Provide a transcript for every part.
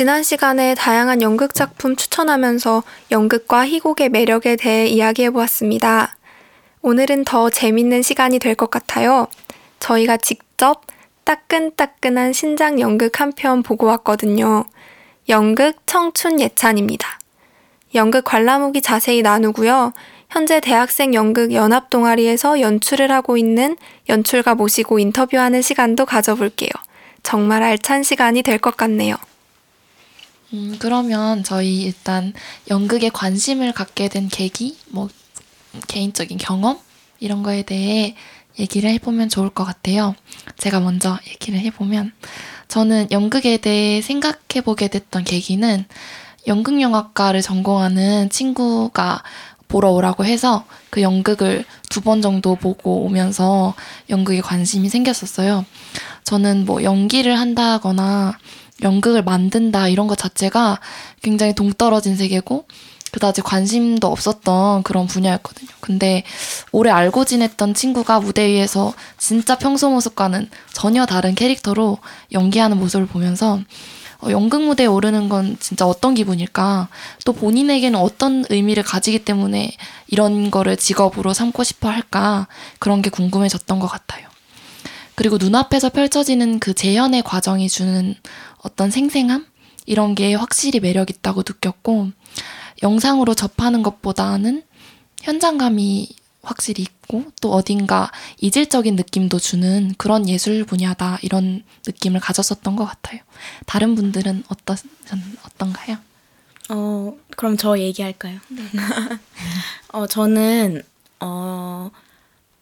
지난 시간에 다양한 연극 작품 추천하면서 연극과 희곡의 매력에 대해 이야기해 보았습니다. 오늘은 더 재밌는 시간이 될 것 같아요. 저희가 직접 따끈따끈한 신작 연극 한 편 보고 왔거든요. 연극 청춘 예찬입니다. 연극 관람 후기 자세히 나누고요. 현재 대학생 연극 연합 동아리에서 연출을 하고 있는 연출가 모시고 인터뷰하는 시간도 가져볼게요. 정말 알찬 시간이 될 것 같네요. 음, 그러면 저희 일단 연극에 관심을 갖게 된 계기, 뭐 개인적인 경험 이런 거에 대해 얘기를 해보면 좋을 것 같아요. 제가 먼저 얘기를 해보면 저는 연극에 대해 생각해보게 됐던 계기는 연극영화과를 전공하는 친구가 보러 오라고 해서 그 연극을 두 번 정도 보고 오면서 연극에 관심이 생겼었어요. 저는 뭐 연기를 한다거나 연극을 만든다 이런 것 자체가 굉장히 동떨어진 세계고 그다지 관심도 없었던 그런 분야였거든요. 근데 오래 알고 지냈던 친구가 무대 위에서 진짜 평소 모습과는 전혀 다른 캐릭터로 연기하는 모습을 보면서 어, 연극 무대에 오르는 건 진짜 어떤 기분일까? 또 본인에게는 어떤 의미를 가지기 때문에 이런 거를 직업으로 삼고 싶어 할까? 그런 게 궁금해졌던 것 같아요. 그리고 눈앞에서 펼쳐지는 그 재현의 과정이 주는 어떤 생생함? 이런 게 확실히 매력 있다고 느꼈고, 영상으로 접하는 것보다는 현장감이 확실히 있고 또 어딘가 이질적인 느낌도 주는 그런 예술 분야다 이런 느낌을 가졌었던 것 같아요. 다른 분들은 어떤 어떤가요? 어 그럼 저 얘기할까요? 네. 어 저는 어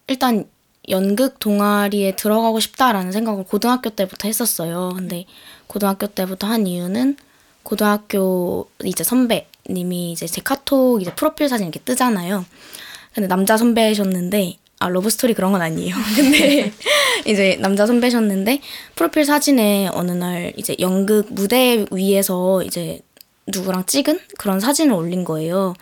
일단 연극 동아리에 들어가고 싶다라는 생각을 고등학교 때부터 했었어요. 근데 고등학교 때부터 한 이유는 고등학교 이제 선배님이 이제 제 카톡 이제 프로필 사진 이렇게 뜨잖아요. 근데 남자 선배셨는데 아 love story 그런 건 아니에요. 근데 이제 남자 선배셨는데 프로필 사진에 어느 날 이제 연극 무대 위에서 이제 누구랑 찍은 그런 사진을 올린 거예요.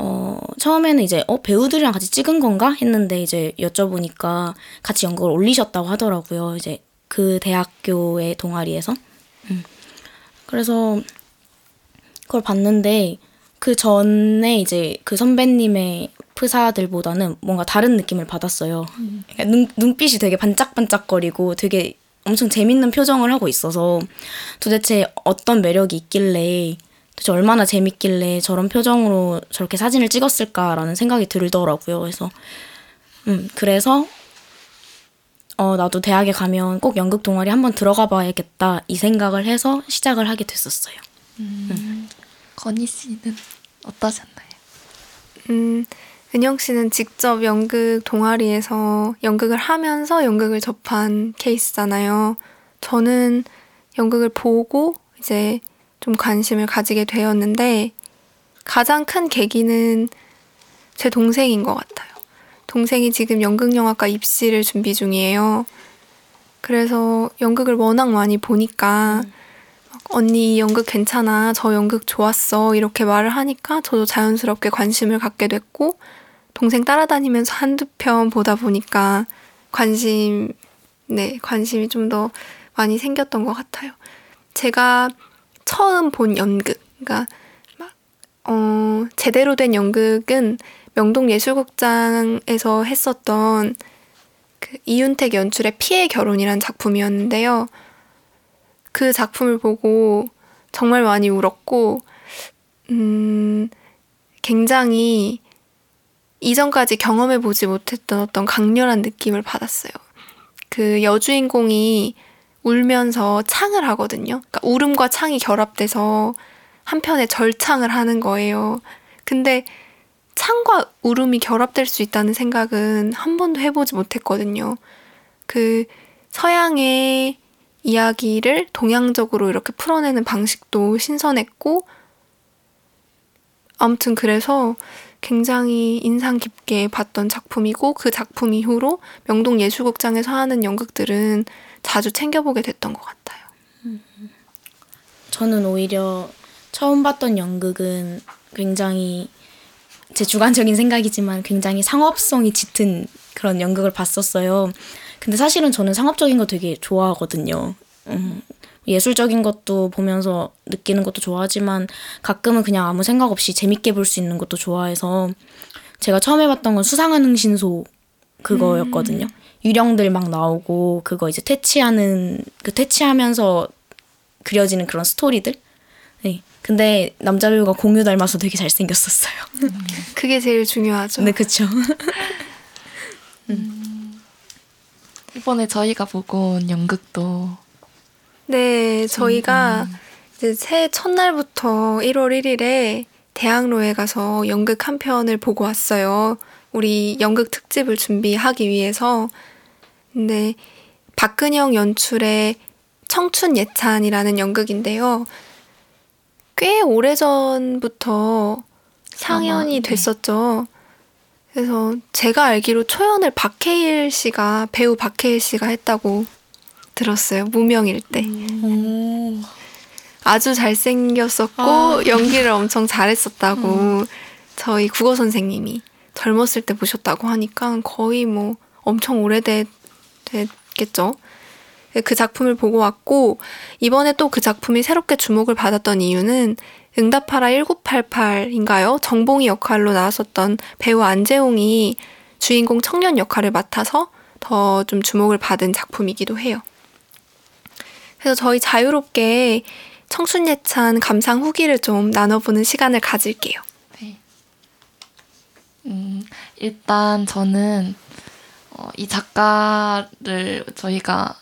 어, 처음에는 이제, 어, 배우들이랑 같이 찍은 건가? 했는데 이제 여쭤보니까 같이 연극을 올리셨다고 하더라고요. 이제 그 대학교의 동아리에서. 음. 그래서 그걸 봤는데 그 전에 이제 그 선배님의 프사들보다는 뭔가 다른 느낌을 받았어요. 음. 눈, 눈빛이 되게 반짝반짝거리고 되게 엄청 재밌는 표정을 하고 있어서 도대체 어떤 매력이 있길래 도대체 얼마나 재밌길래 저런 표정으로 저렇게 사진을 찍었을까라는 생각이 들더라고요. 그래서 음 그래서 어 나도 대학에 가면 꼭 연극 동아리 한번 들어가 봐야겠다 이 생각을 해서 시작을 하게 됐었어요. 음. 음. 건희 씨는 어떠셨나요? 음 은영 씨는 직접 연극 동아리에서 연극을 하면서 연극을 접한 케이스잖아요. 저는 연극을 보고 이제 좀 관심을 가지게 되었는데 가장 큰 계기는 제 동생인 것 같아요. 동생이 지금 연극영화과 입시를 준비 중이에요. 그래서 연극을 워낙 많이 보니까 음. 언니 이 연극 괜찮아. 저 연극 좋았어. 이렇게 말을 하니까 저도 자연스럽게 관심을 갖게 됐고 동생 따라다니면서 한두 편 보다 보니까 관심, 네, 관심이 좀 더 많이 생겼던 것 같아요. 제가 처음 본 연극, 그러니까 막, 어, 제대로 된 연극은 명동예술극장에서 했었던 그 이윤택 연출의 피해 결혼이란 작품이었는데요. 그 작품을 보고 정말 많이 울었고, 음, 굉장히 이전까지 경험해보지 못했던 어떤 강렬한 느낌을 받았어요. 그 여주인공이 울면서 창을 하거든요. 그러니까 울음과 창이 결합돼서 한편에 절창을 하는 거예요. 근데 창과 울음이 결합될 수 있다는 생각은 한 번도 해보지 못했거든요. 그 서양의 이야기를 동양적으로 이렇게 풀어내는 방식도 신선했고, 아무튼 그래서 굉장히 인상 깊게 봤던 작품이고 그 작품 이후로 명동 예술극장에서 하는 연극들은 자주 챙겨보게 됐던 것 같아요. 저는 오히려 처음 봤던 연극은 굉장히 제 주관적인 생각이지만 굉장히 상업성이 짙은 그런 연극을 봤었어요. 근데 사실은 저는 상업적인 거 되게 좋아하거든요. 음, 예술적인 것도 보면서 느끼는 것도 좋아하지만 가끔은 그냥 아무 생각 없이 재밌게 볼 수 있는 것도 좋아해서 제가 처음 해봤던 건 수상한 흥신소 그거였거든요. 유령들 막 나오고 그거 이제 퇴치하는 그 퇴치하면서 그려지는 그런 스토리들. 네. 근데 남자 배우가 공유 닮아서 되게 잘생겼었어요. 그게 제일 중요하죠. 네, 그쵸. 이번에 저희가 보고 온 연극도 네, 저희가 이제 새해 첫날부터 1월 1일에 대학로에 가서 연극 한 편을 보고 왔어요. 우리 연극 특집을 준비하기 위해서. 근데 박근영 연출의 청춘 예찬이라는 연극인데요. 꽤 오래전부터 상연이 네. 됐었죠. 그래서 제가 알기로 초연을 박해일 씨가 배우 박해일 씨가 했다고 들었어요. 무명일 때. 오. 아주 잘생겼었고 아. 연기를 엄청 잘했었다고 저희 국어 선생님이 젊었을 때 보셨다고 하니까 거의 뭐 엄청 오래됐겠죠. 그 작품을 보고 왔고 이번에 또 그 작품이 새롭게 주목을 받았던 이유는 응답하라 1988인가요? 정봉이 역할로 나왔었던 배우 안재홍이 주인공 청년 역할을 맡아서 더 좀 주목을 받은 작품이기도 해요. 그래서 저희 자유롭게 청춘 예찬 감상 후기를 좀 나눠보는 시간을 가질게요. 네. 음, 일단 저는 어, 이 작가를 저희가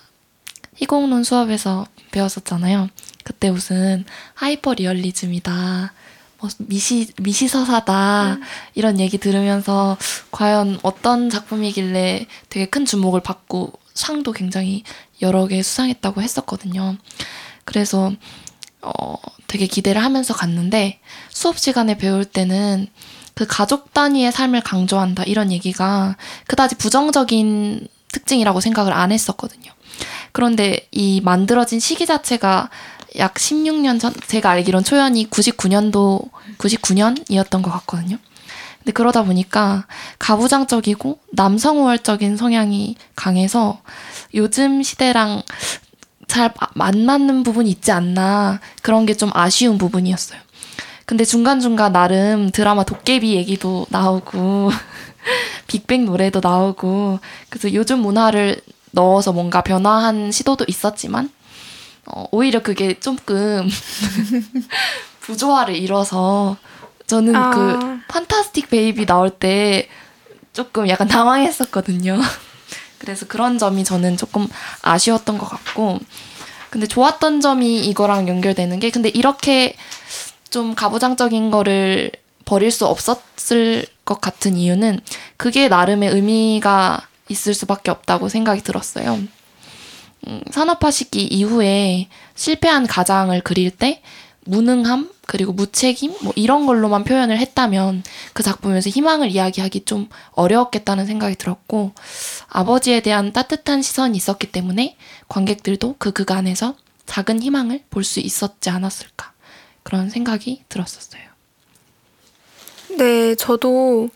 희곡론 수업에서 배웠었잖아요. 그때 무슨 하이퍼 리얼리즘이다. 뭐 미시 미시서사다 이런 얘기 들으면서 과연 어떤 작품이길래 되게 큰 주목을 받고 상도 굉장히 여러 개 수상했다고 했었거든요. 그래서 어, 되게 기대를 하면서 갔는데 수업 시간에 배울 때는 그 가족 단위의 삶을 강조한다 이런 얘기가 그다지 부정적인 특징이라고 생각을 안 했었거든요. 그런데 이 만들어진 시기 자체가 약 16년 전 제가 알기론 초연이 99년도 99년이었던 것 같거든요. 근데 그러다 보니까 가부장적이고 남성 우월적인 성향이 강해서 요즘 시대랑 잘 안 맞는 부분이 있지 않나 그런 게 좀 아쉬운 부분이었어요. 근데 중간중간 나름 드라마 도깨비 얘기도 나오고 빅뱅 노래도 나오고 그래서 요즘 문화를 넣어서 뭔가 변화한 시도도 있었지만 어, 오히려 그게 조금 부조화를 이뤄서 저는 아. 그 판타스틱 베이비 나올 때 조금 약간 당황했었거든요. 그래서 그런 점이 저는 조금 아쉬웠던 것 같고 근데 좋았던 점이 이거랑 연결되는 게 근데 이렇게 좀 가부장적인 거를 버릴 수 없었을 것 같은 이유는 그게 나름의 의미가 있을 수밖에 없다고 생각이 들었어요. 음, 산업화 시기 이후에 실패한 가장을 그릴 때 무능함 그리고 무책임 뭐 이런 걸로만 표현을 했다면 그 작품에서 희망을 이야기하기 좀 어려웠겠다는 생각이 들었고 아버지에 대한 따뜻한 시선이 있었기 때문에 관객들도 그 그간에서 작은 희망을 볼 수 있었지 않았을까 그런 생각이 들었었어요. 네, 저도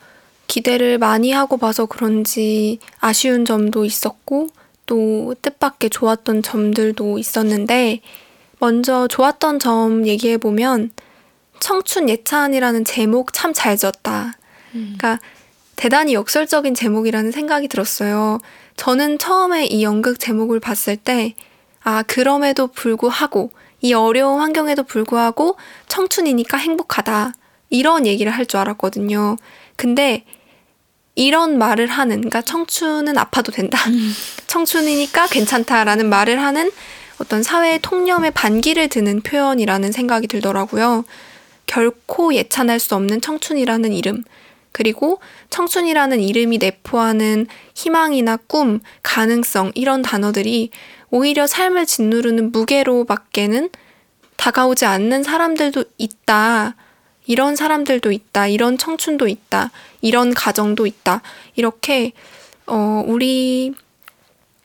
기대를 많이 하고 봐서 그런지 아쉬운 점도 있었고 또 뜻밖의 좋았던 점들도 있었는데 먼저 좋았던 점 얘기해 보면 청춘 예찬이라는 제목 참 잘 지었다. 그러니까 대단히 역설적인 제목이라는 생각이 들었어요. 저는 처음에 이 연극 제목을 봤을 때, 아, 그럼에도 불구하고, 이 어려운 환경에도 불구하고 청춘이니까 행복하다. 이런 얘기를 할 줄 알았거든요. 근데 이런 말을 하는, 그러니까 청춘은 아파도 된다. 청춘이니까 괜찮다라는 말을 하는 어떤 사회의 통념에 반기를 드는 표현이라는 생각이 들더라고요. 결코 예찬할 수 없는 청춘이라는 이름, 그리고 청춘이라는 이름이 내포하는 희망이나 꿈, 가능성, 이런 단어들이 오히려 삶을 짓누르는 무게로 밖에는 다가오지 않는 사람들도 있다. 이런 사람들도 있다. 이런 청춘도 있다. 이런 가정도 있다. 이렇게, 어, 우리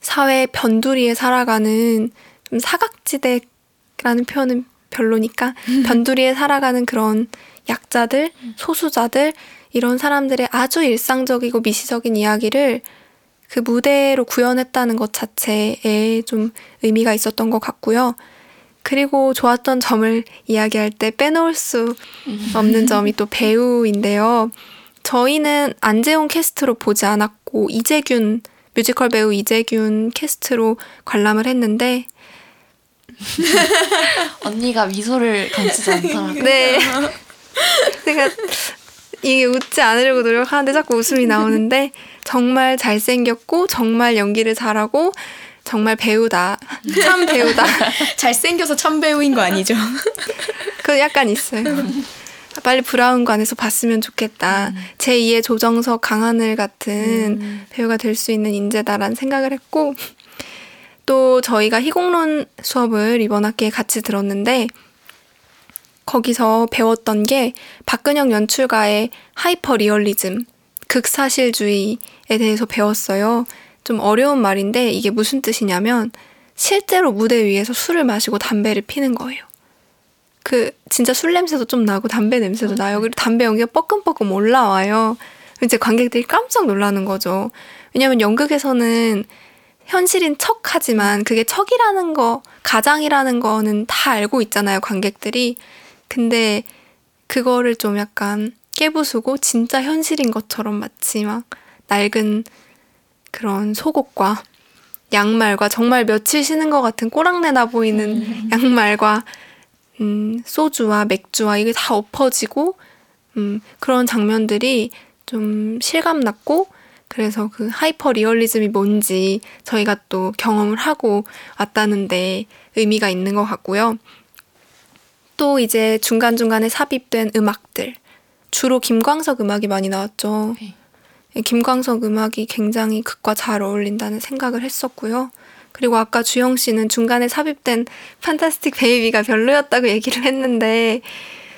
사회 변두리에 살아가는 좀 사각지대라는 표현은 별로니까 변두리에 살아가는 그런 약자들, 소수자들, 이런 사람들의 아주 일상적이고 미시적인 이야기를 그 무대로 구현했다는 것 자체에 좀 의미가 있었던 것 같고요. 그리고 좋았던 점을 이야기할 때 빼놓을 수 없는 점이 또 배우인데요. 저희는 안재홍 캐스트로 보지 않았고 이재균 뮤지컬 배우 이재균 캐스트로 관람을 했는데 언니가 미소를 감추지 않더라고요. 네. 제가 이게 웃지 않으려고 노력하는데 자꾸 웃음이 나오는데 정말 잘생겼고 정말 연기를 잘하고 정말 배우다. 참 배우다. 잘생겨서 참 배우인 거 아니죠? 그 약간 있어요. 빨리 브라운관에서 봤으면 좋겠다. 제2의 조정석 강하늘 같은 배우가 될 수 있는 인재다라는 생각을 했고 또 저희가 희곡론 수업을 이번 학기에 같이 들었는데 거기서 배웠던 게 박근형 연출가의 하이퍼 리얼리즘, 극사실주의에 대해서 배웠어요. 좀 어려운 말인데 이게 무슨 뜻이냐면 실제로 무대 위에서 술을 마시고 담배를 피는 거예요. 그 진짜 술 냄새도 좀 나고 담배 냄새도 나요. 그리고 담배 연기가 뻐끔뻐끔 올라와요. 이제 관객들이 깜짝 놀라는 거죠. 왜냐면 연극에서는 현실인 척 하지만 그게 척이라는 거, 가장이라는 거는 다 알고 있잖아요, 관객들이. 근데 그거를 좀 약간 깨부수고 진짜 현실인 것처럼 마치 막 낡은 그런 속옷과 양말과 정말 며칠 신은 것 같은 꼬랑내나 보이는 양말과 음, 소주와 맥주와 이게 다 엎어지고 음, 그런 장면들이 좀 실감 났고 그래서 그 하이퍼 리얼리즘이 뭔지 저희가 또 경험을 하고 왔다는데 의미가 있는 것 같고요. 또 이제 중간중간에 삽입된 음악들. 주로 김광석 음악이 많이 나왔죠. 네. 김광석 음악이 굉장히 극과 잘 어울린다는 생각을 했었고요. 그리고 아까 주영 씨는 중간에 삽입된 판타스틱 베이비가 별로였다고 얘기를 했는데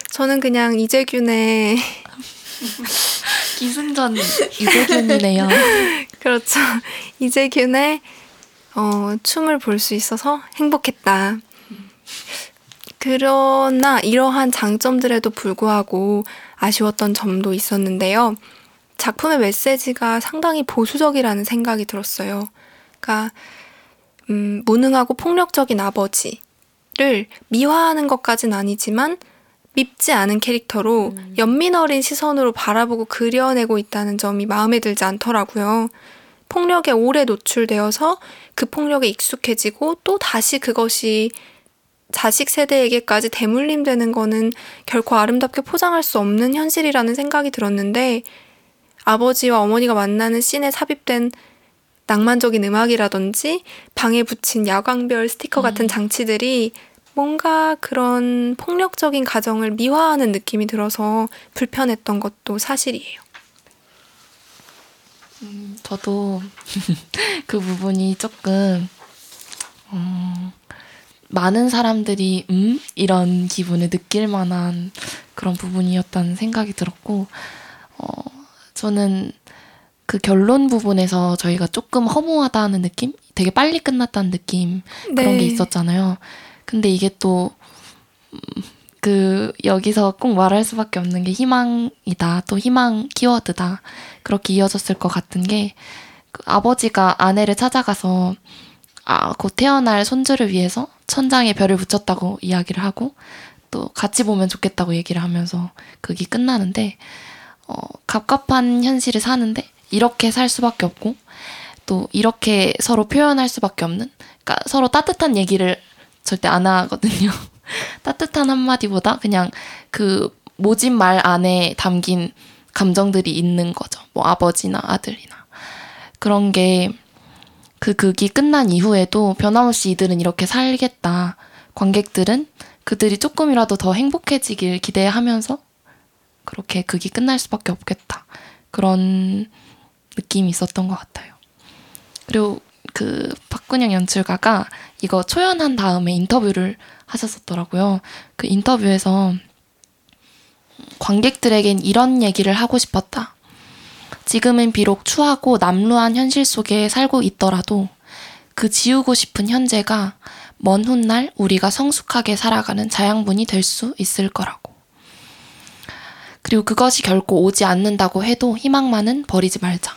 저는 그냥 이재균의 기승전 이재균이네요. 그렇죠. 이재균의 어, 춤을 볼 수 있어서 행복했다. 그러나 이러한 장점들에도 불구하고 아쉬웠던 점도 있었는데요. 작품의 메시지가 상당히 보수적이라는 생각이 들었어요. 그러니까 음, 무능하고 폭력적인 아버지를 미화하는 것까진 아니지만 밉지 않은 캐릭터로 연민 어린 시선으로 바라보고 그려내고 있다는 점이 마음에 들지 않더라고요. 폭력에 오래 노출되어서 그 폭력에 익숙해지고 또 다시 그것이 자식 세대에게까지 대물림되는 거는 결코 아름답게 포장할 수 없는 현실이라는 생각이 들었는데 아버지와 어머니가 만나는 씬에 삽입된 낭만적인 음악이라든지 방에 붙인 야광별 스티커 같은 장치들이 뭔가 그런 폭력적인 가정을 미화하는 느낌이 들어서 불편했던 것도 사실이에요. 음, 저도 그 부분이 조금 음, 많은 사람들이 음 이런 기분을 느낄 만한 그런 부분이었다는 생각이 들었고 어, 저는 그 결론 부분에서 저희가 조금 허무하다는 느낌, 되게 빨리 끝났다는 느낌 그런 네. 게 있었잖아요. 근데 이게 또 음, 그 여기서 꼭 말할 수밖에 없는 게 희망이다. 또 희망 키워드다. 그렇게 이어졌을 것 같은 게 그 아버지가 아내를 찾아가서 아, 곧 태어날 손주를 위해서 천장에 별을 붙였다고 이야기를 하고 또 같이 보면 좋겠다고 얘기를 하면서 그게 끝나는데 어, 갑갑한 현실을 사는데 이렇게 살 수밖에 없고 또 이렇게 서로 표현할 수밖에 없는 그러니까 서로 따뜻한 얘기를 절대 안 하거든요. 따뜻한 한마디보다 그냥 그 모진 말 안에 담긴 감정들이 있는 거죠. 뭐 아버지나 아들이나. 그런 게 그 극이 끝난 이후에도 변함없이 이들은 이렇게 살겠다. 관객들은 그들이 조금이라도 더 행복해지길 기대하면서 그렇게 극이 끝날 수밖에 없겠다. 그런 느낌이 있었던 것 같아요. 그리고 그 박근영 연출가가 이거 초연한 다음에 인터뷰를 하셨었더라고요. 그 인터뷰에서 관객들에겐 이런 얘기를 하고 싶었다. 지금은 비록 추하고 남루한 현실 속에 살고 있더라도 그 지우고 싶은 현재가 먼 훗날 우리가 성숙하게 살아가는 자양분이 될 수 있을 거라고. 그리고 그것이 결코 오지 않는다고 해도 희망만은 버리지 말자.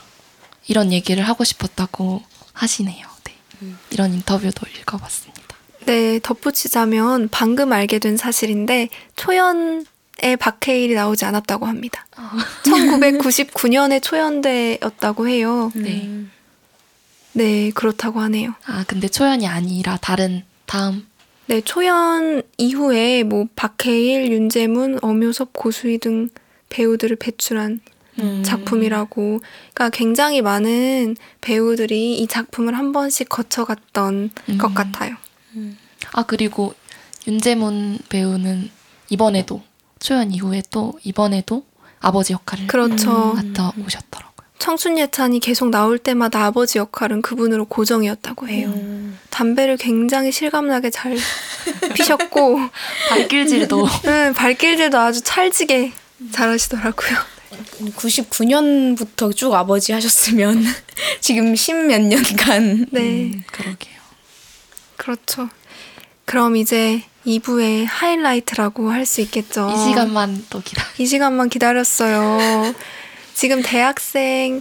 이런 얘기를 하고 싶었다고 하시네요. 네. 이런 인터뷰도 읽어봤습니다. 네, 덧붙이자면 방금 알게 된 사실인데 초연 에 박해일이 나오지 않았다고 합니다. 1999년에 초연대였다고 해요. 네. 음. 네, 그렇다고 하네요. 아, 근데 초연이 아니라 다른 다음 네, 초연 이후에 뭐 박해일, 윤재문, 엄효섭, 고수희 등 배우들을 배출한 음. 작품이라고. 그러니까 굉장히 많은 배우들이 이 작품을 한 번씩 거쳐갔던 음. 것 같아요. 아 그리고 윤재문 배우는 이번에도 초연 이후에 또 이번에도 아버지 역할을 그렇죠. 맡아 오셨더라고요. 청춘 예찬이 계속 나올 때마다 아버지 역할은 그분으로 고정이었다고 해요. 음. 담배를 굉장히 실감나게 잘 피셨고, 발길질도 음, 발길질도 아주 찰지게 잘하시더라고요. 99년부터 쭉 아버지 하셨으면 지금 십몇 년간 네, 음, 그러게요. 그렇죠. 그럼 이제 2부의 하이라이트라고 할 수 있겠죠. 이 시간만 또 기다. 이 시간만 기다렸어요. 지금 대학생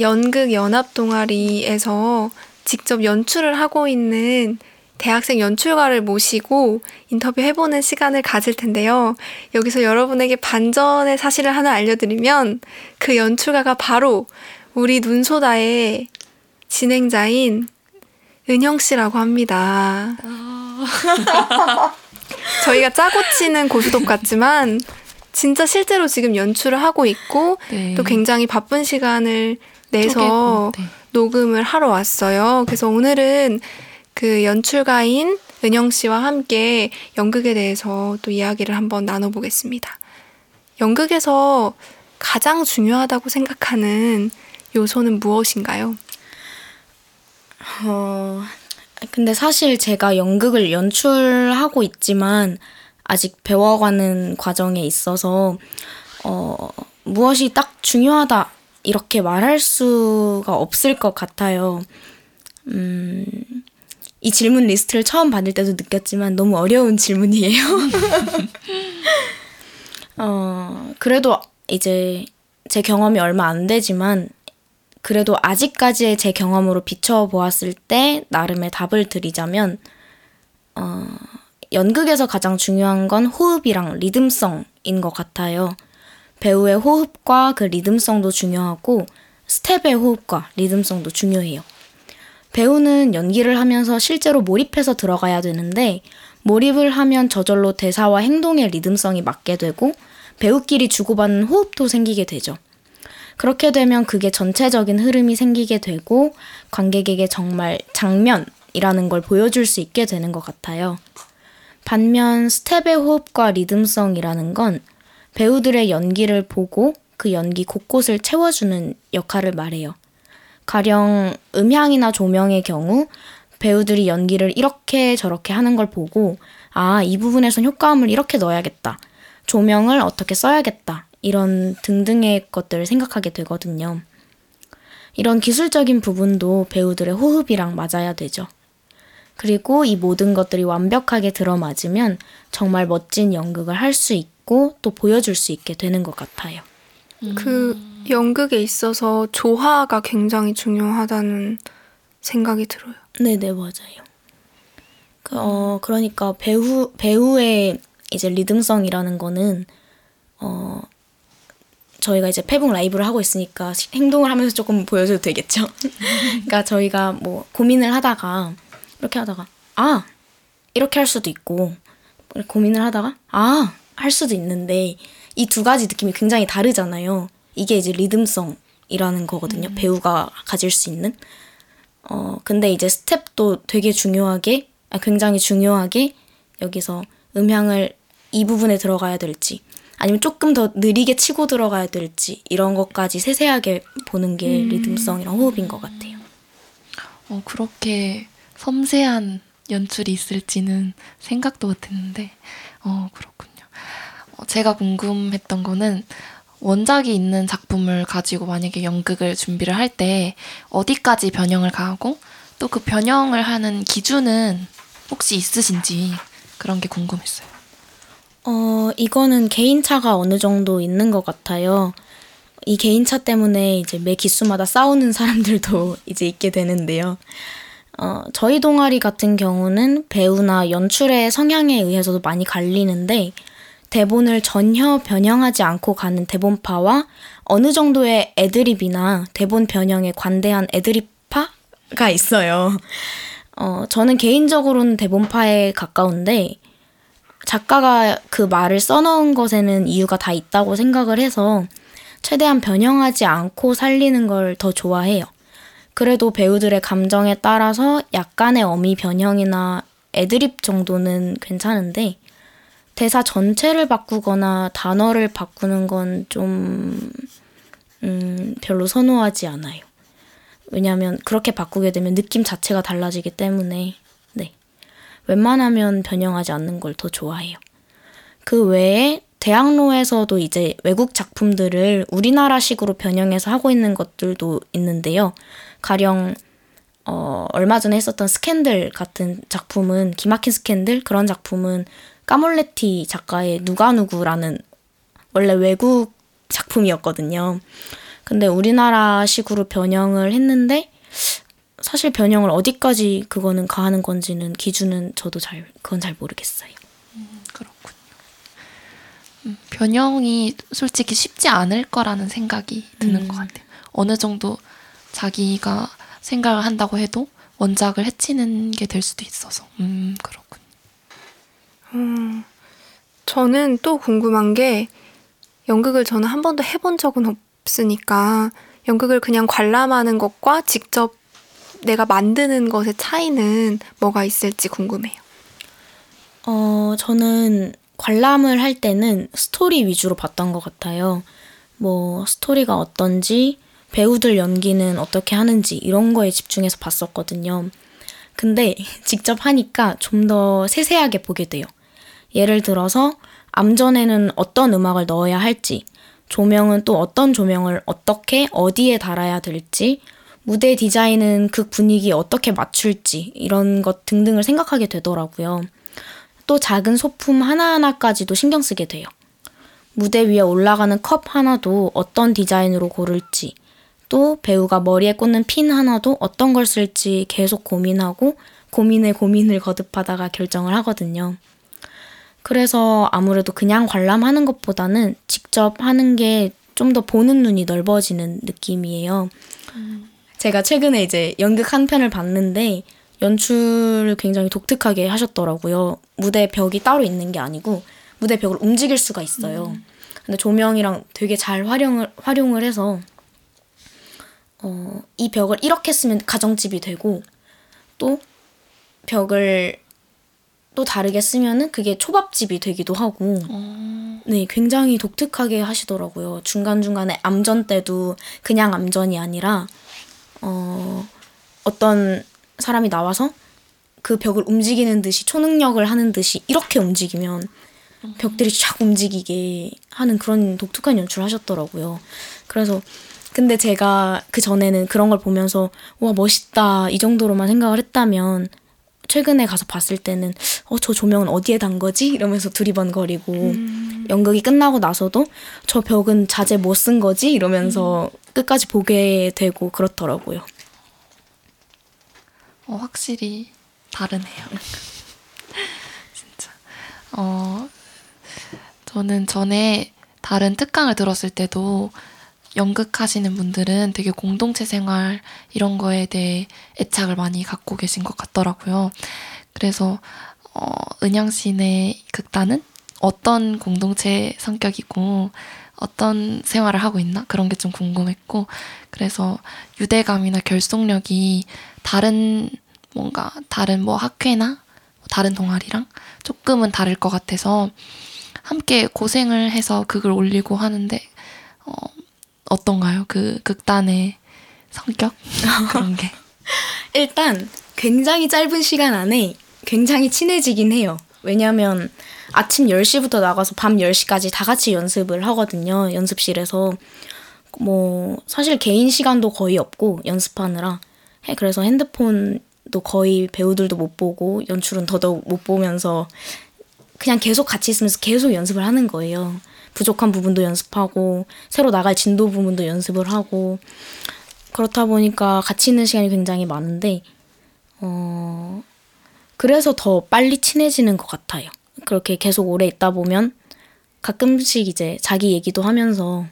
연극 연합 동아리에서 직접 연출을 하고 있는 대학생 연출가를 모시고 인터뷰 해보는 시간을 가질 텐데요. 여기서 여러분에게 반전의 사실을 하나 알려드리면 그 연출가가 바로 우리 눈소다의 진행자인 은영 씨라고 합니다. 저희가 짜고 치는 고스톱 같지만 진짜 실제로 지금 연출을 하고 있고 네. 또 굉장히 바쁜 시간을 내서 쪼개고, 네. 녹음을 하러 왔어요. 그래서 오늘은 그 연출가인 은영 씨와 함께 연극에 대해서 또 이야기를 한번 나눠보겠습니다. 연극에서 가장 중요하다고 생각하는 요소는 무엇인가요? 어, 근데 사실 제가 연극을 연출하고 있지만 아직 배워가는 과정에 있어서 어, 무엇이 딱 중요하다 이렇게 말할 수가 없을 것 같아요. 음, 이 질문 리스트를 처음 받을 때도 느꼈지만 너무 어려운 질문이에요. 어, 그래도 이제 제 경험이 얼마 안 되지만 그래도 아직까지의 제 경험으로 비춰보았을 때 나름의 답을 드리자면 어, 연극에서 가장 중요한 건 호흡이랑 리듬성인 것 같아요. 배우의 호흡과 그 리듬성도 중요하고 스태프의 호흡과 리듬성도 중요해요. 배우는 연기를 하면서 실제로 몰입해서 들어가야 되는데 몰입을 하면 저절로 대사와 행동의 리듬성이 맞게 되고 배우끼리 주고받는 호흡도 생기게 되죠. 그렇게 되면 그게 전체적인 흐름이 생기게 되고 관객에게 정말 장면이라는 걸 보여줄 수 있게 되는 것 같아요. 반면 스텝의 호흡과 리듬성이라는 건 배우들의 연기를 보고 그 연기 곳곳을 채워주는 역할을 말해요. 가령 음향이나 조명의 경우 배우들이 연기를 이렇게 저렇게 하는 걸 보고 아, 이 부분에선 효과음을 이렇게 넣어야겠다. 조명을 어떻게 써야겠다. 이런 등등의 것들을 생각하게 되거든요. 이런 기술적인 부분도 배우들의 호흡이랑 맞아야 되죠. 그리고 이 모든 것들이 완벽하게 들어맞으면 정말 멋진 연극을 할 수 있고 또 보여줄 수 있게 되는 것 같아요. 그 연극에 있어서 조화가 굉장히 중요하다는 생각이 들어요. 네네 맞아요. 그, 어 그러니까 배우 배우의 이제 리듬성이라는 거는 어 저희가 이제 페북 라이브를 하고 있으니까 시- 행동을 하면서 조금 보여줘도 되겠죠. 그러니까 저희가 뭐 고민을 하다가 이렇게 하다가 아 이렇게 할 수도 있고 고민을 하다가 아 할 수도 있는데 이 두 가지 느낌이 굉장히 다르잖아요. 이게 이제 리듬성이라는 거거든요. 배우가 가질 수 있는. 어, 근데 이제 스텝도 되게 중요하게, 아, 굉장히 중요하게 여기서 음향을 이 부분에 들어가야 될지, 아니면 조금 더 느리게 치고 들어가야 될지, 이런 것까지 세세하게 보는 게 리듬성이랑 호흡인 것 같아요. 어, 그렇게 섬세한 연출이 있을지는 생각도 못했는데, 어, 그렇군요. 어, 제가 궁금했던 거는 원작이 있는 작품을 가지고 만약에 연극을 준비를 할 때 어디까지 변형을 가하고 또 그 변형을 하는 기준은 혹시 있으신지 그런 게 궁금했어요. 어, 이거는 개인차가 어느 정도 있는 것 같아요. 이 개인차 때문에 이제 매 기수마다 싸우는 사람들도 이제 있게 되는데요. 어, 저희 동아리 같은 경우는 배우나 연출의 성향에 의해서도 많이 갈리는데 대본을 전혀 변형하지 않고 가는 대본파와 어느 정도의 애드립이나 대본 변형에 관대한 애드립파가 있어요. 어, 저는 개인적으로는 대본파에 가까운데 작가가 그 말을 써놓은 것에는 이유가 다 있다고 생각을 해서 최대한 변형하지 않고 살리는 걸 더 좋아해요. 그래도 배우들의 감정에 따라서 약간의 어미 변형이나 애드립 정도는 괜찮은데 대사 전체를 바꾸거나 단어를 바꾸는 건 좀, 음, 별로 선호하지 않아요. 왜냐하면 그렇게 바꾸게 되면 느낌 자체가 달라지기 때문에, 네. 웬만하면 변형하지 않는 걸 더 좋아해요. 그 외에 대학로에서도 이제 외국 작품들을 우리나라식으로 변형해서 하고 있는 것들도 있는데요. 가령 어, 얼마 전에 했었던 스캔들 같은 작품은 기막힌 스캔들 그런 작품은 까몰레티 작가의 누가 누구라는 원래 외국 작품이었거든요. 근데 우리나라식으로 변형을 했는데 사실 변형을 어디까지 그거는 가하는 건지는 기준은 저도 잘 그건 잘 모르겠어요. 그렇군요. 음, 변형이 솔직히 쉽지 않을 거라는 생각이 드는 음. 것 같아요. 어느 정도 자기가 생각을 한다고 해도 원작을 해치는 게 될 수도 있어서. 음, 그렇군요. 음, 저는 또 궁금한 게 연극을 저는 한 번도 해본 적은 없으니까 연극을 그냥 관람하는 것과 직접 내가 만드는 것의 차이는 뭐가 있을지 궁금해요. 어, 저는 관람을 할 때는 스토리 위주로 봤던 것 같아요. 뭐, 스토리가 어떤지, 배우들 연기는 어떻게 하는지, 이런 거에 집중해서 봤었거든요. 근데 직접 하니까 좀 더 세세하게 보게 돼요. 예를 들어서, 암전에는 어떤 음악을 넣어야 할지, 조명은 또 어떤 조명을 어떻게, 어디에 달아야 될지, 무대 디자인은 그 분위기에 어떻게 맞출지, 이런 것 등등을 생각하게 되더라고요. 또 작은 소품 하나하나까지도 신경 쓰게 돼요. 무대 위에 올라가는 컵 하나도 어떤 디자인으로 고를지, 또 배우가 머리에 꽂는 핀 하나도 어떤 걸 쓸지 계속 고민하고 고민에 고민을 거듭하다가 결정을 하거든요. 그래서 아무래도 그냥 관람하는 것보다는 직접 하는 게 좀 더 보는 눈이 넓어지는 느낌이에요. 제가 최근에 이제 연극 한 편을 봤는데 연출을 굉장히 독특하게 하셨더라고요. 무대 벽이 따로 있는 게 아니고 무대 벽을 움직일 수가 있어요. 근데 조명이랑 되게 잘 활용을 활용을 해서 어, 이 벽을 이렇게 쓰면 가정집이 되고 또 벽을 또 다르게 쓰면은 그게 초밥집이 되기도 하고 네, 굉장히 독특하게 하시더라고요. 중간 중간에 암전 때도 그냥 암전이 아니라 어, 어떤 사람이 나와서 그 벽을 움직이는 듯이 초능력을 하는 듯이 이렇게 움직이면 벽들이 쫙 움직이게 하는 그런 독특한 연출을 하셨더라고요. 그래서 근데 제가 그 전에는 그런 걸 보면서 와 멋있다 이 정도로만 생각을 했다면 최근에 가서 봤을 때는 어 저 조명은 어디에 단 거지 이러면서 두리번거리고 연극이 끝나고 나서도 저 벽은 자재 뭐쓴 거지 이러면서 끝까지 보게 되고 그렇더라고요. 어, 확실히 다르네요. 진짜. 어, 저는 전에 다른 특강을 들었을 때도 연극 하시는 분들은 되게 공동체 생활 이런 거에 대해 애착을 많이 갖고 계신 것 같더라고요. 그래서 어, 은영 씨네 극단은 어떤 공동체 성격이고 어떤 생활을 하고 있나 그런 게 좀 궁금했고 그래서 유대감이나 결속력이 다른 뭔가 다른 뭐 학회나 다른 동아리랑 조금은 다를 것 같아서 함께 고생을 해서 극을 올리고 하는데 어, 어떤가요? 그 극단의 성격 그런 게 일단 굉장히 짧은 시간 안에 굉장히 친해지긴 해요. 왜냐면 아침 10시부터 나가서 밤 10시까지 다 같이 연습을 하거든요. 연습실에서. 뭐 사실 개인 시간도 거의 없고 연습하느라 해 그래서 핸드폰도 거의 배우들도 못 보고 연출은 더더욱 못 보면서 그냥 계속 같이 있으면서 계속 연습을 하는 거예요. 부족한 부분도 연습하고 새로 나갈 진도 부분도 연습을 하고 그렇다 보니까 같이 있는 시간이 굉장히 많은데 어, 그래서 더 빨리 친해지는 것 같아요. 그렇게 계속 오래 있다 보면 가끔씩 이제 자기 얘기도 하면서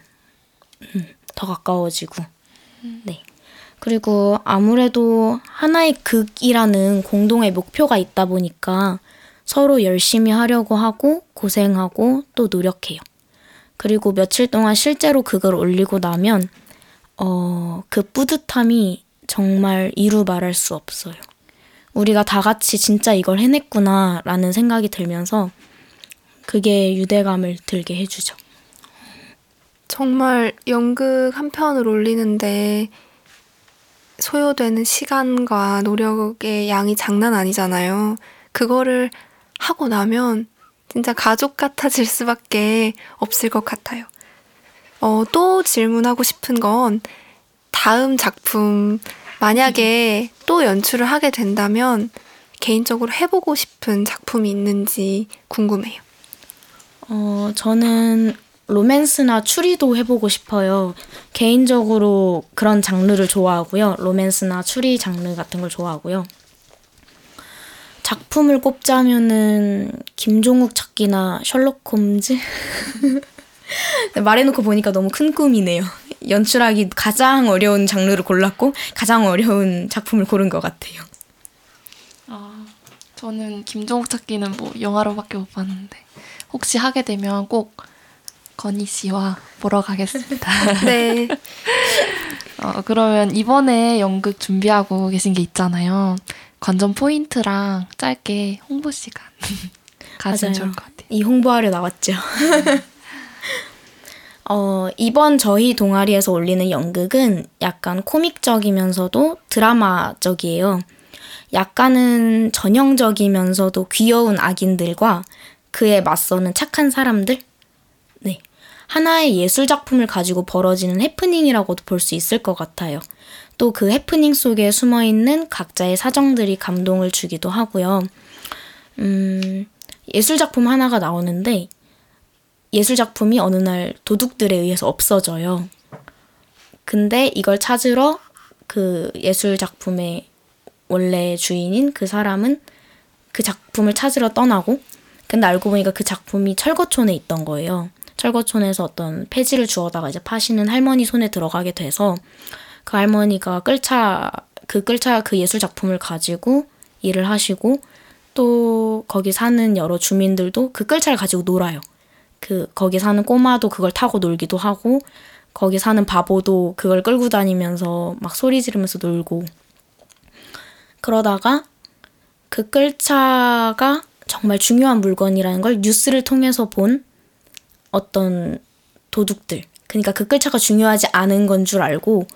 음, 더 가까워지고. 네. 그리고 아무래도 하나의 극이라는 공동의 목표가 있다 보니까 서로 열심히 하려고 하고 고생하고 또 노력해요. 그리고 며칠 동안 실제로 그걸 올리고 나면 어, 그 뿌듯함이 정말 이루 말할 수 없어요. 우리가 다 같이 진짜 이걸 해냈구나 라는 생각이 들면서 그게 유대감을 들게 해주죠. 정말 연극 한 편을 올리는데 소요되는 시간과 노력의 양이 장난 아니잖아요. 그거를 하고 나면 진짜 가족 같아질 수밖에 없을 것 같아요. 어, 또 질문하고 싶은 건 다음 작품 만약에 또 연출을 하게 된다면 개인적으로 해보고 싶은 작품이 있는지 궁금해요. 어, 저는 로맨스나 추리도 해보고 싶어요. 개인적으로 그런 장르를 좋아하고요. 로맨스나 추리 장르 같은 걸 좋아하고요. 작품을 꼽자면은 김종욱 찾기나 셜록 홈즈 말해놓고 보니까 너무 큰 꿈이네요. 연출하기 가장 어려운 장르를 골랐고 가장 어려운 작품을 고른 것 같아요. 아, 저는 김종욱 찾기는 뭐 영화로밖에 못 봤는데 혹시 하게 되면 꼭 건희 씨와 보러 가겠습니다. 네. 어, 그러면 이번에 연극 준비하고 계신 게 있잖아요. 관전 포인트랑 짧게 홍보 시간 맞아요. 좋을 것 같아요. 이 홍보하려 나왔죠. 어, 이번 저희 동아리에서 올리는 연극은 약간 코믹적이면서도 드라마적이에요. 약간은 전형적이면서도 귀여운 악인들과 그에 맞서는 착한 사람들? 네. 하나의 예술 작품을 가지고 벌어지는 해프닝이라고도 볼 수 있을 것 같아요. 또 그 해프닝 속에 숨어 있는 각자의 사정들이 감동을 주기도 하고요. 음, 예술 작품 하나가 나오는데 예술 작품이 어느 날 도둑들에 의해서 없어져요. 근데 이걸 찾으러 그 예술 작품의 원래 주인인 그 사람은 그 작품을 찾으러 떠나고 근데 알고 보니까 그 작품이 철거촌에 있던 거예요. 철거촌에서 어떤 폐지를 주워다가 이제 파시는 할머니 손에 들어가게 돼서 그 할머니가 끌차 그 끌차 그 예술 작품을 가지고 일을 하시고 또 거기 사는 여러 주민들도 그 끌차를 가지고 놀아요. 그 거기 사는 꼬마도 그걸 타고 놀기도 하고 거기 사는 바보도 그걸 끌고 다니면서 막 소리 지르면서 놀고 그러다가 그 끌차가 정말 중요한 물건이라는 걸 뉴스를 통해서 본 어떤 도둑들 그러니까 그 끌차가 중요하지 않은 건 줄 알고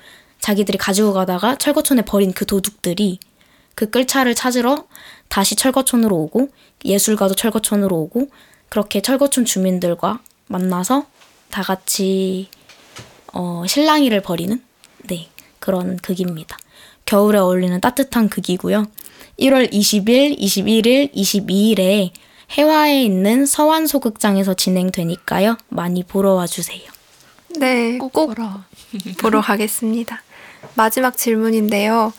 자기들이 가지고 가다가 철거촌에 버린 그 도둑들이 그 끌차를 찾으러 다시 철거촌으로 오고 예술가도 철거촌으로 오고 그렇게 철거촌 주민들과 만나서 다 같이 어, 실랑이를 벌이는 네 그런 극입니다. 겨울에 어울리는 따뜻한 극이고요. 1월 20일, 21일, 22일에 해화에 있는 서완소극장에서 진행되니까요. 많이 보러 와주세요. 네, 꼭, 꼭 보러. 보러 가겠습니다. 마지막 질문인데요.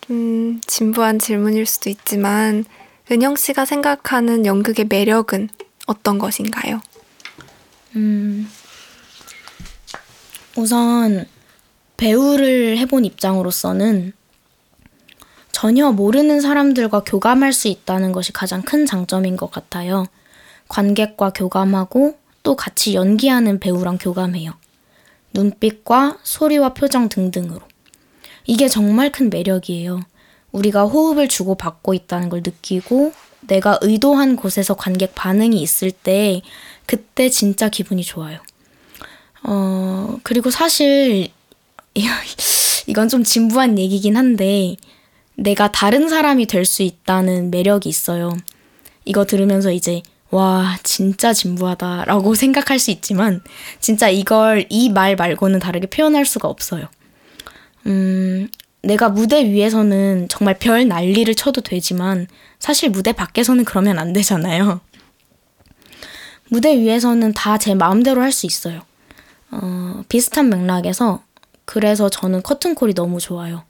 좀 진부한 질문일 수도 있지만 은영 씨가 생각하는 연극의 매력은 어떤 것인가요? 음, 우선 배우를 해본 입장으로서는 전혀 모르는 사람들과 교감할 수 있다는 것이 가장 큰 장점인 것 같아요. 관객과 교감하고 또 같이 연기하는 배우랑 교감해요. 눈빛과 소리와 표정 등등으로. 이게 정말 큰 매력이에요. 우리가 호흡을 주고받고 있다는 걸 느끼고 내가 의도한 곳에서 관객 반응이 있을 때 그때 진짜 기분이 좋아요. 어, 그리고 사실 이건 좀 진부한 얘기긴 한데 내가 다른 사람이 될 수 있다는 매력이 있어요. 이거 들으면서 이제 와, 진짜 진부하다라고 생각할 수 있지만 진짜 이걸 이 말 말고는 다르게 표현할 수가 없어요. 음, 내가 무대 위에서는 정말 별 난리를 쳐도 되지만 사실 무대 밖에서는 그러면 안 되잖아요. 무대 위에서는 다 제 마음대로 할 수 있어요. 어, 비슷한 맥락에서 그래서 저는 커튼콜이 너무 좋아요.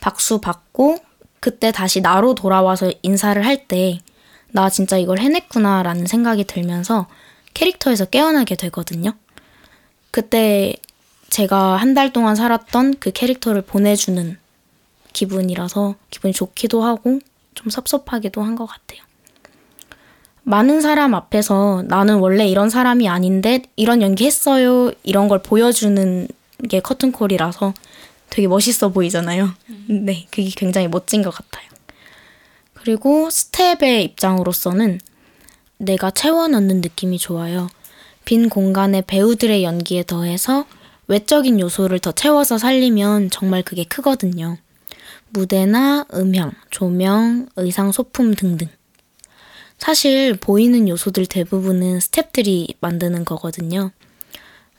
박수 받고 그때 다시 나로 돌아와서 인사를 할 때 나 진짜 이걸 해냈구나라는 생각이 들면서 캐릭터에서 깨어나게 되거든요. 그때 제가 한 달 동안 살았던 그 캐릭터를 보내주는 기분이라서 기분이 좋기도 하고 좀 섭섭하기도 한 것 같아요. 많은 사람 앞에서 나는 원래 이런 사람이 아닌데 이런 연기 했어요. 이런 걸 보여주는 게 커튼콜이라서 되게 멋있어 보이잖아요. 네, 그게 굉장히 멋진 것 같아요. 그리고 스텝의 입장으로서는 내가 채워 넣는 느낌이 좋아요. 빈 공간에 배우들의 연기에 더해서 외적인 요소를 더 채워서 살리면 정말 그게 크거든요. 무대나 음향, 조명, 의상 소품 등등. 사실 보이는 요소들 대부분은 스탭들이 만드는 거거든요.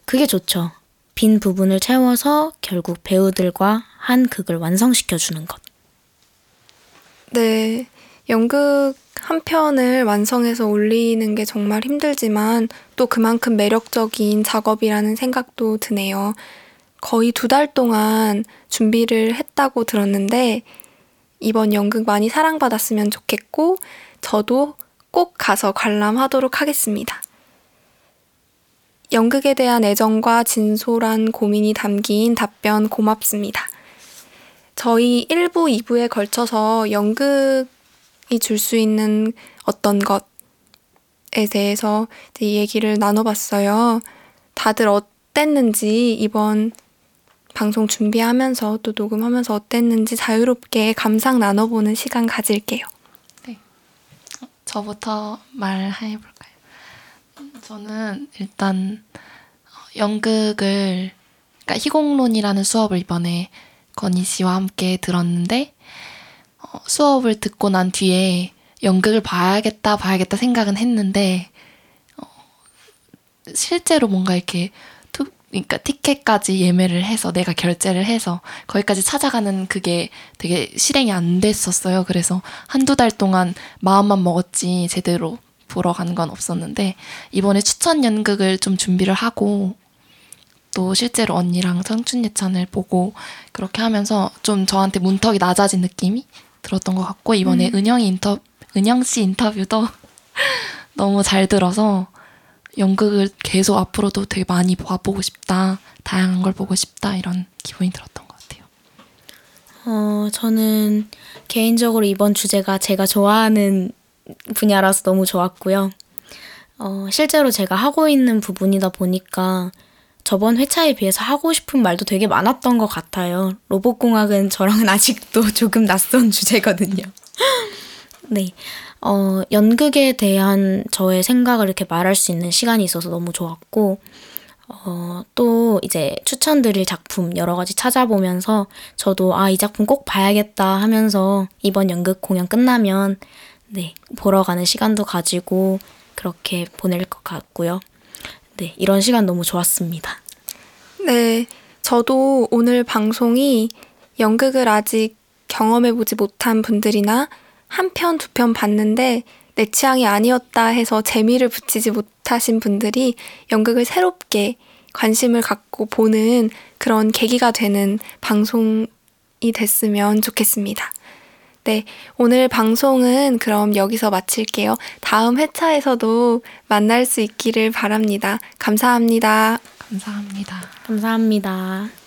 그게 좋죠. 빈 부분을 채워서 결국 배우들과 한 극을 완성시켜 주는 것. 네, 연극 한 편을 완성해서 올리는 게 정말 힘들지만 또 그만큼 매력적인 작업이라는 생각도 드네요. 거의 두 달 동안 준비를 했다고 들었는데 이번 연극 많이 사랑받았으면 좋겠고 저도 꼭 가서 관람하도록 하겠습니다. 연극에 대한 애정과 진솔한 고민이 담긴 답변 고맙습니다. 저희 1부, 2부에 걸쳐서 연극 이 줄 수 있는 어떤 것에 대해서 얘기를 나눠봤어요. 다들 어땠는지 이번 방송 준비하면서 또 녹음하면서 어땠는지 자유롭게 감상 나눠보는 시간 가질게요. 네. 저부터 말해볼까요? 저는 일단 연극을 그러니까 희곡론이라는 수업을 이번에 건희 씨와 함께 들었는데 어, 수업을 듣고 난 뒤에 연극을 봐야겠다 봐야겠다 생각은 했는데 어, 실제로 뭔가 이렇게 투, 그러니까 티켓까지 예매를 해서 내가 결제를 해서 거기까지 찾아가는 그게 되게 실행이 안 됐었어요. 그래서 한두 달 동안 마음만 먹었지 제대로 보러 간 건 없었는데 이번에 추천 연극을 좀 준비를 하고 또 실제로 언니랑 청춘예찬을 보고 그렇게 하면서 좀 저한테 문턱이 낮아진 느낌이 들었던 것 같고 이번에 음. 은영 인터 은영 씨 인터뷰도 너무 잘 들어서 연극을 계속 앞으로도 되게 많이 봐보고 싶다 다양한 걸 보고 싶다 이런 기분이 들었던 것 같아요. 어 저는 개인적으로 이번 주제가 제가 좋아하는 분야라서 너무 좋았고요. 어, 실제로 제가 하고 있는 부분이다 보니까 저번 회차에 비해서 하고 싶은 말도 되게 많았던 것 같아요. 로봇공학은 저랑은 아직도 조금 낯선 주제거든요. 네. 어, 연극에 대한 저의 생각을 이렇게 말할 수 있는 시간이 있어서 너무 좋았고, 어, 또 이제 추천드릴 작품 여러 가지 찾아보면서 저도 아, 이 작품 꼭 봐야겠다 하면서 이번 연극 공연 끝나면 네, 보러 가는 시간도 가지고 그렇게 보낼 것 같고요. 네, 이런 시간 너무 좋았습니다. 네, 저도 오늘 방송이 연극을 아직 경험해보지 못한 분들이나 한 편, 두 편 봤는데 내 취향이 아니었다 해서 재미를 붙이지 못하신 분들이 연극을 새롭게 관심을 갖고 보는 그런 계기가 되는 방송이 됐으면 좋겠습니다. 네, 오늘 방송은 그럼 여기서 마칠게요. 다음 회차에서도 만날 수 있기를 바랍니다. 감사합니다. 감사합니다. 감사합니다.